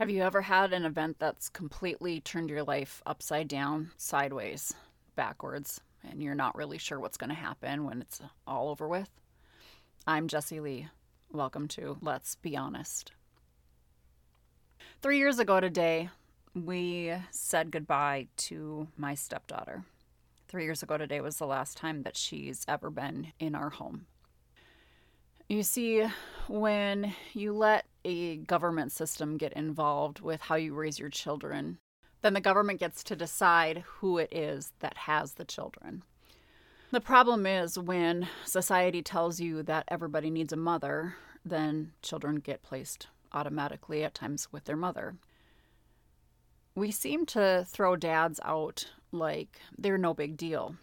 Have you ever had an event that's completely turned your life upside down, sideways, backwards, and you're not really sure what's going to happen when it's all over with? I'm Jessie Lee. Welcome to Let's Be Honest. Three years ago today, we said goodbye to my stepdaughter. Three years ago today was the last time that she's ever been in our home. You see, when you let a government system get involved with how you raise your children, then the government gets to decide who it is that has the children. The problem is when society tells you that everybody needs a mother, then children get placed automatically at times with their mother. We seem to throw dads out like they're no big deal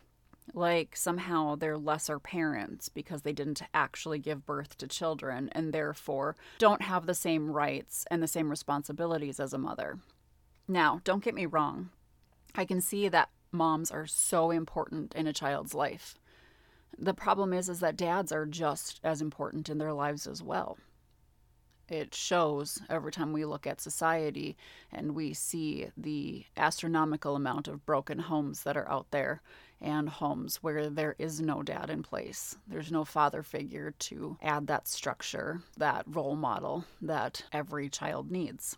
like somehow they're lesser parents because they didn't actually give birth to children and therefore don't have the same rights and the same responsibilities as a mother. Now, don't get me wrong. I can see that moms are so important in a child's life. The problem is is that dads are just as important in their lives as well. It shows every time we look at society and we see the astronomical amount of broken homes that are out there and homes where there is no dad in place. There's no father figure to add that structure, that role model that every child needs.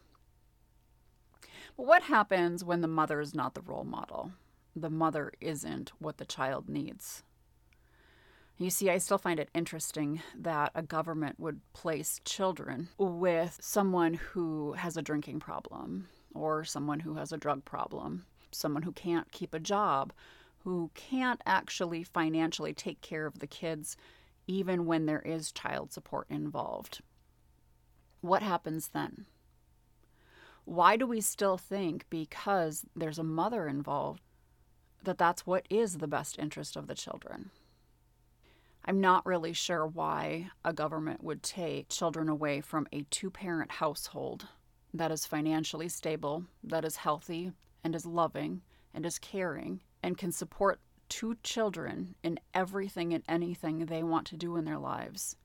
But what happens when the mother is not the role model? The mother isn't what the child needs. You see, I still find it interesting that a government would place children with someone who has a drinking problem, or someone who has a drug problem, someone who can't keep a job, who can't actually financially take care of the kids even when there is child support involved. What happens then? Why do we still think because there's a mother involved that that's what is the best interest of the children? I'm not really sure why a government would take children away from a two parent household that is financially stable, that is healthy, and is loving, and is caring, and can support two children in everything and anything they want to do in their lives,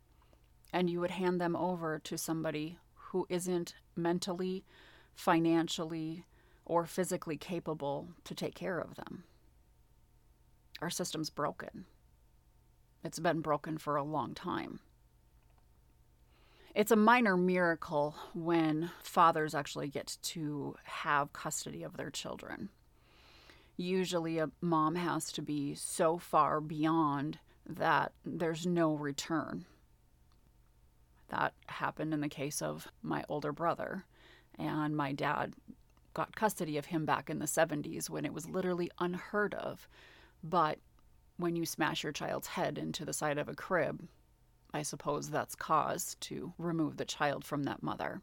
and you would hand them over to somebody who isn't mentally, financially, or physically capable to take care of them. Our system's broken. It's been broken for a long time. It's a minor miracle when fathers actually get to have custody of their children usually a mom has to be so far beyond that there's no return. That happened in the case of my older brother, and my dad got custody of him back in the 70s when it was literally unheard of. But when you smash your child's head into the side of a crib, I suppose that's cause to remove the child from that mother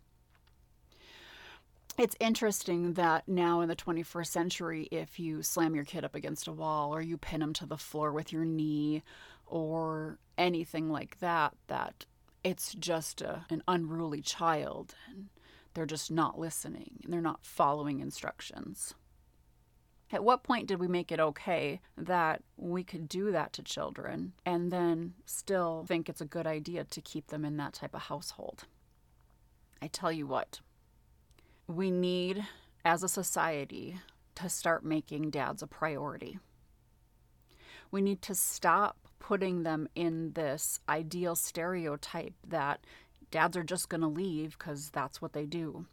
it's interesting that now in the 21st century, if you slam your kid up against a wall or you pin them to the floor with your knee or anything like that, that it's just a, an unruly child and they're just not listening and they're not following instructions. At what point did we make it okay that we could do that to children and then still think it's a good idea to keep them in that type of household? I tell you what, we need, as a society, to start making dads a priority. We need to stop putting them in this ideal stereotype that dads are just going to leave because that's what they do.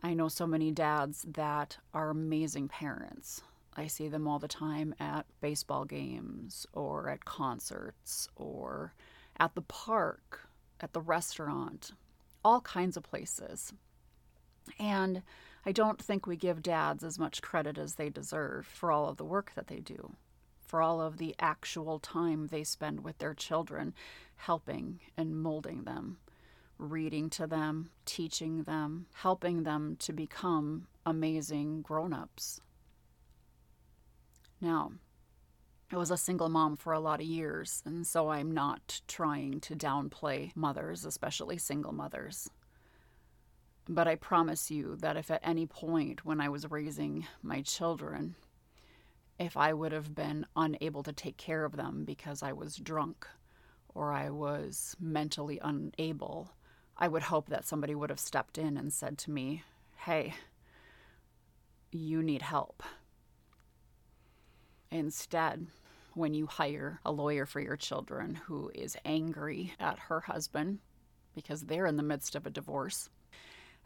I know so many dads that are amazing parents. I see them all the time at baseball games or at concerts or at the park, at the restaurant, all kinds of places. And I don't think we give dads as much credit as they deserve for all of the work that they do, for all of the actual time they spend with their children, helping and molding them, reading to them, teaching them, helping them to become amazing grown ups. Now, I was a single mom for a lot of years, and so I'm not trying to downplay mothers, especially single mothers. But I promise you that if at any point when I was raising my children, if I would have been unable to take care of them because I was drunk or I was mentally unable, I would hope that somebody would have stepped in and said to me, hey, you need help. Instead, when you hire a lawyer for your children who is angry at her husband because they're in the midst of a divorce,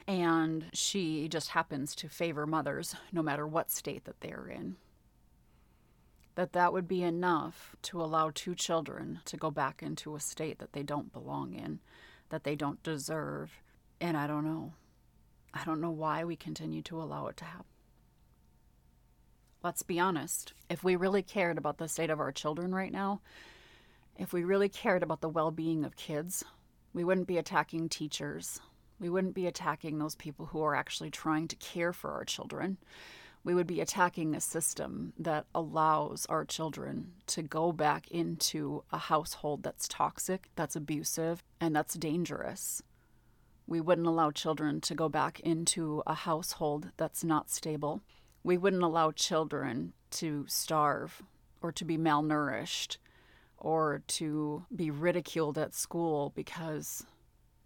and she just happens to favor mothers no matter what state that they're in that that would be enough to allow two children to go back into a state that they don't belong in that they don't deserve and i don't know. I don't know why we continue to allow it to happen let's be honest. If we really cared about the state of our children right now if we really cared about the well-being of kids we wouldn't be attacking teachers. We wouldn't be attacking those people who are actually trying to care for our children. We would be attacking a system that allows our children to go back into a household that's toxic, that's abusive, and that's dangerous. We wouldn't allow children to go back into a household that's not stable. We wouldn't allow children to starve or to be malnourished or to be ridiculed at school because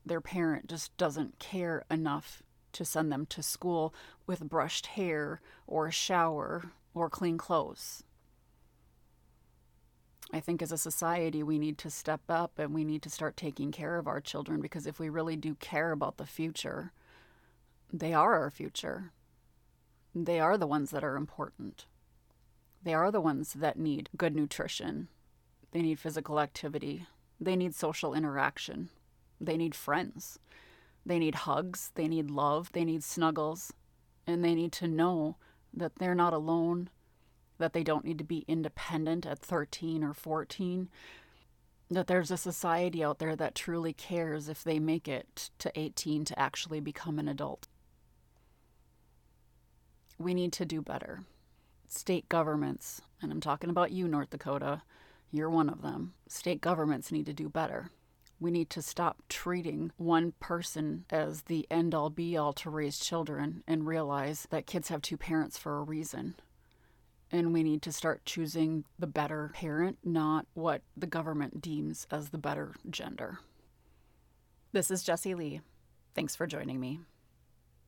their parent just doesn't care enough to send them to school with brushed hair or a shower or clean clothes. I think as a society, we need to step up and we need to start taking care of our children because if we really do care about the future, they are our future. They are the ones that are important. They are the ones that need good nutrition. They need physical activity. They need social interaction. They need friends. They need hugs. They need love. They need snuggles. And they need to know that they're not alone, that they don't need to be independent at 13 or 14, that there's a society out there that truly cares if they make it to 18 to actually become an adult. We need to do better. State governments, and I'm talking about you, North Dakota, you're one of them. State governments need to do better. We need to stop treating one person as the end all be all to raise children and realize that kids have two parents for a reason. And we need to start choosing the better parent, not what the government deems as the better gender. This is Jessie Lee. Thanks for joining me.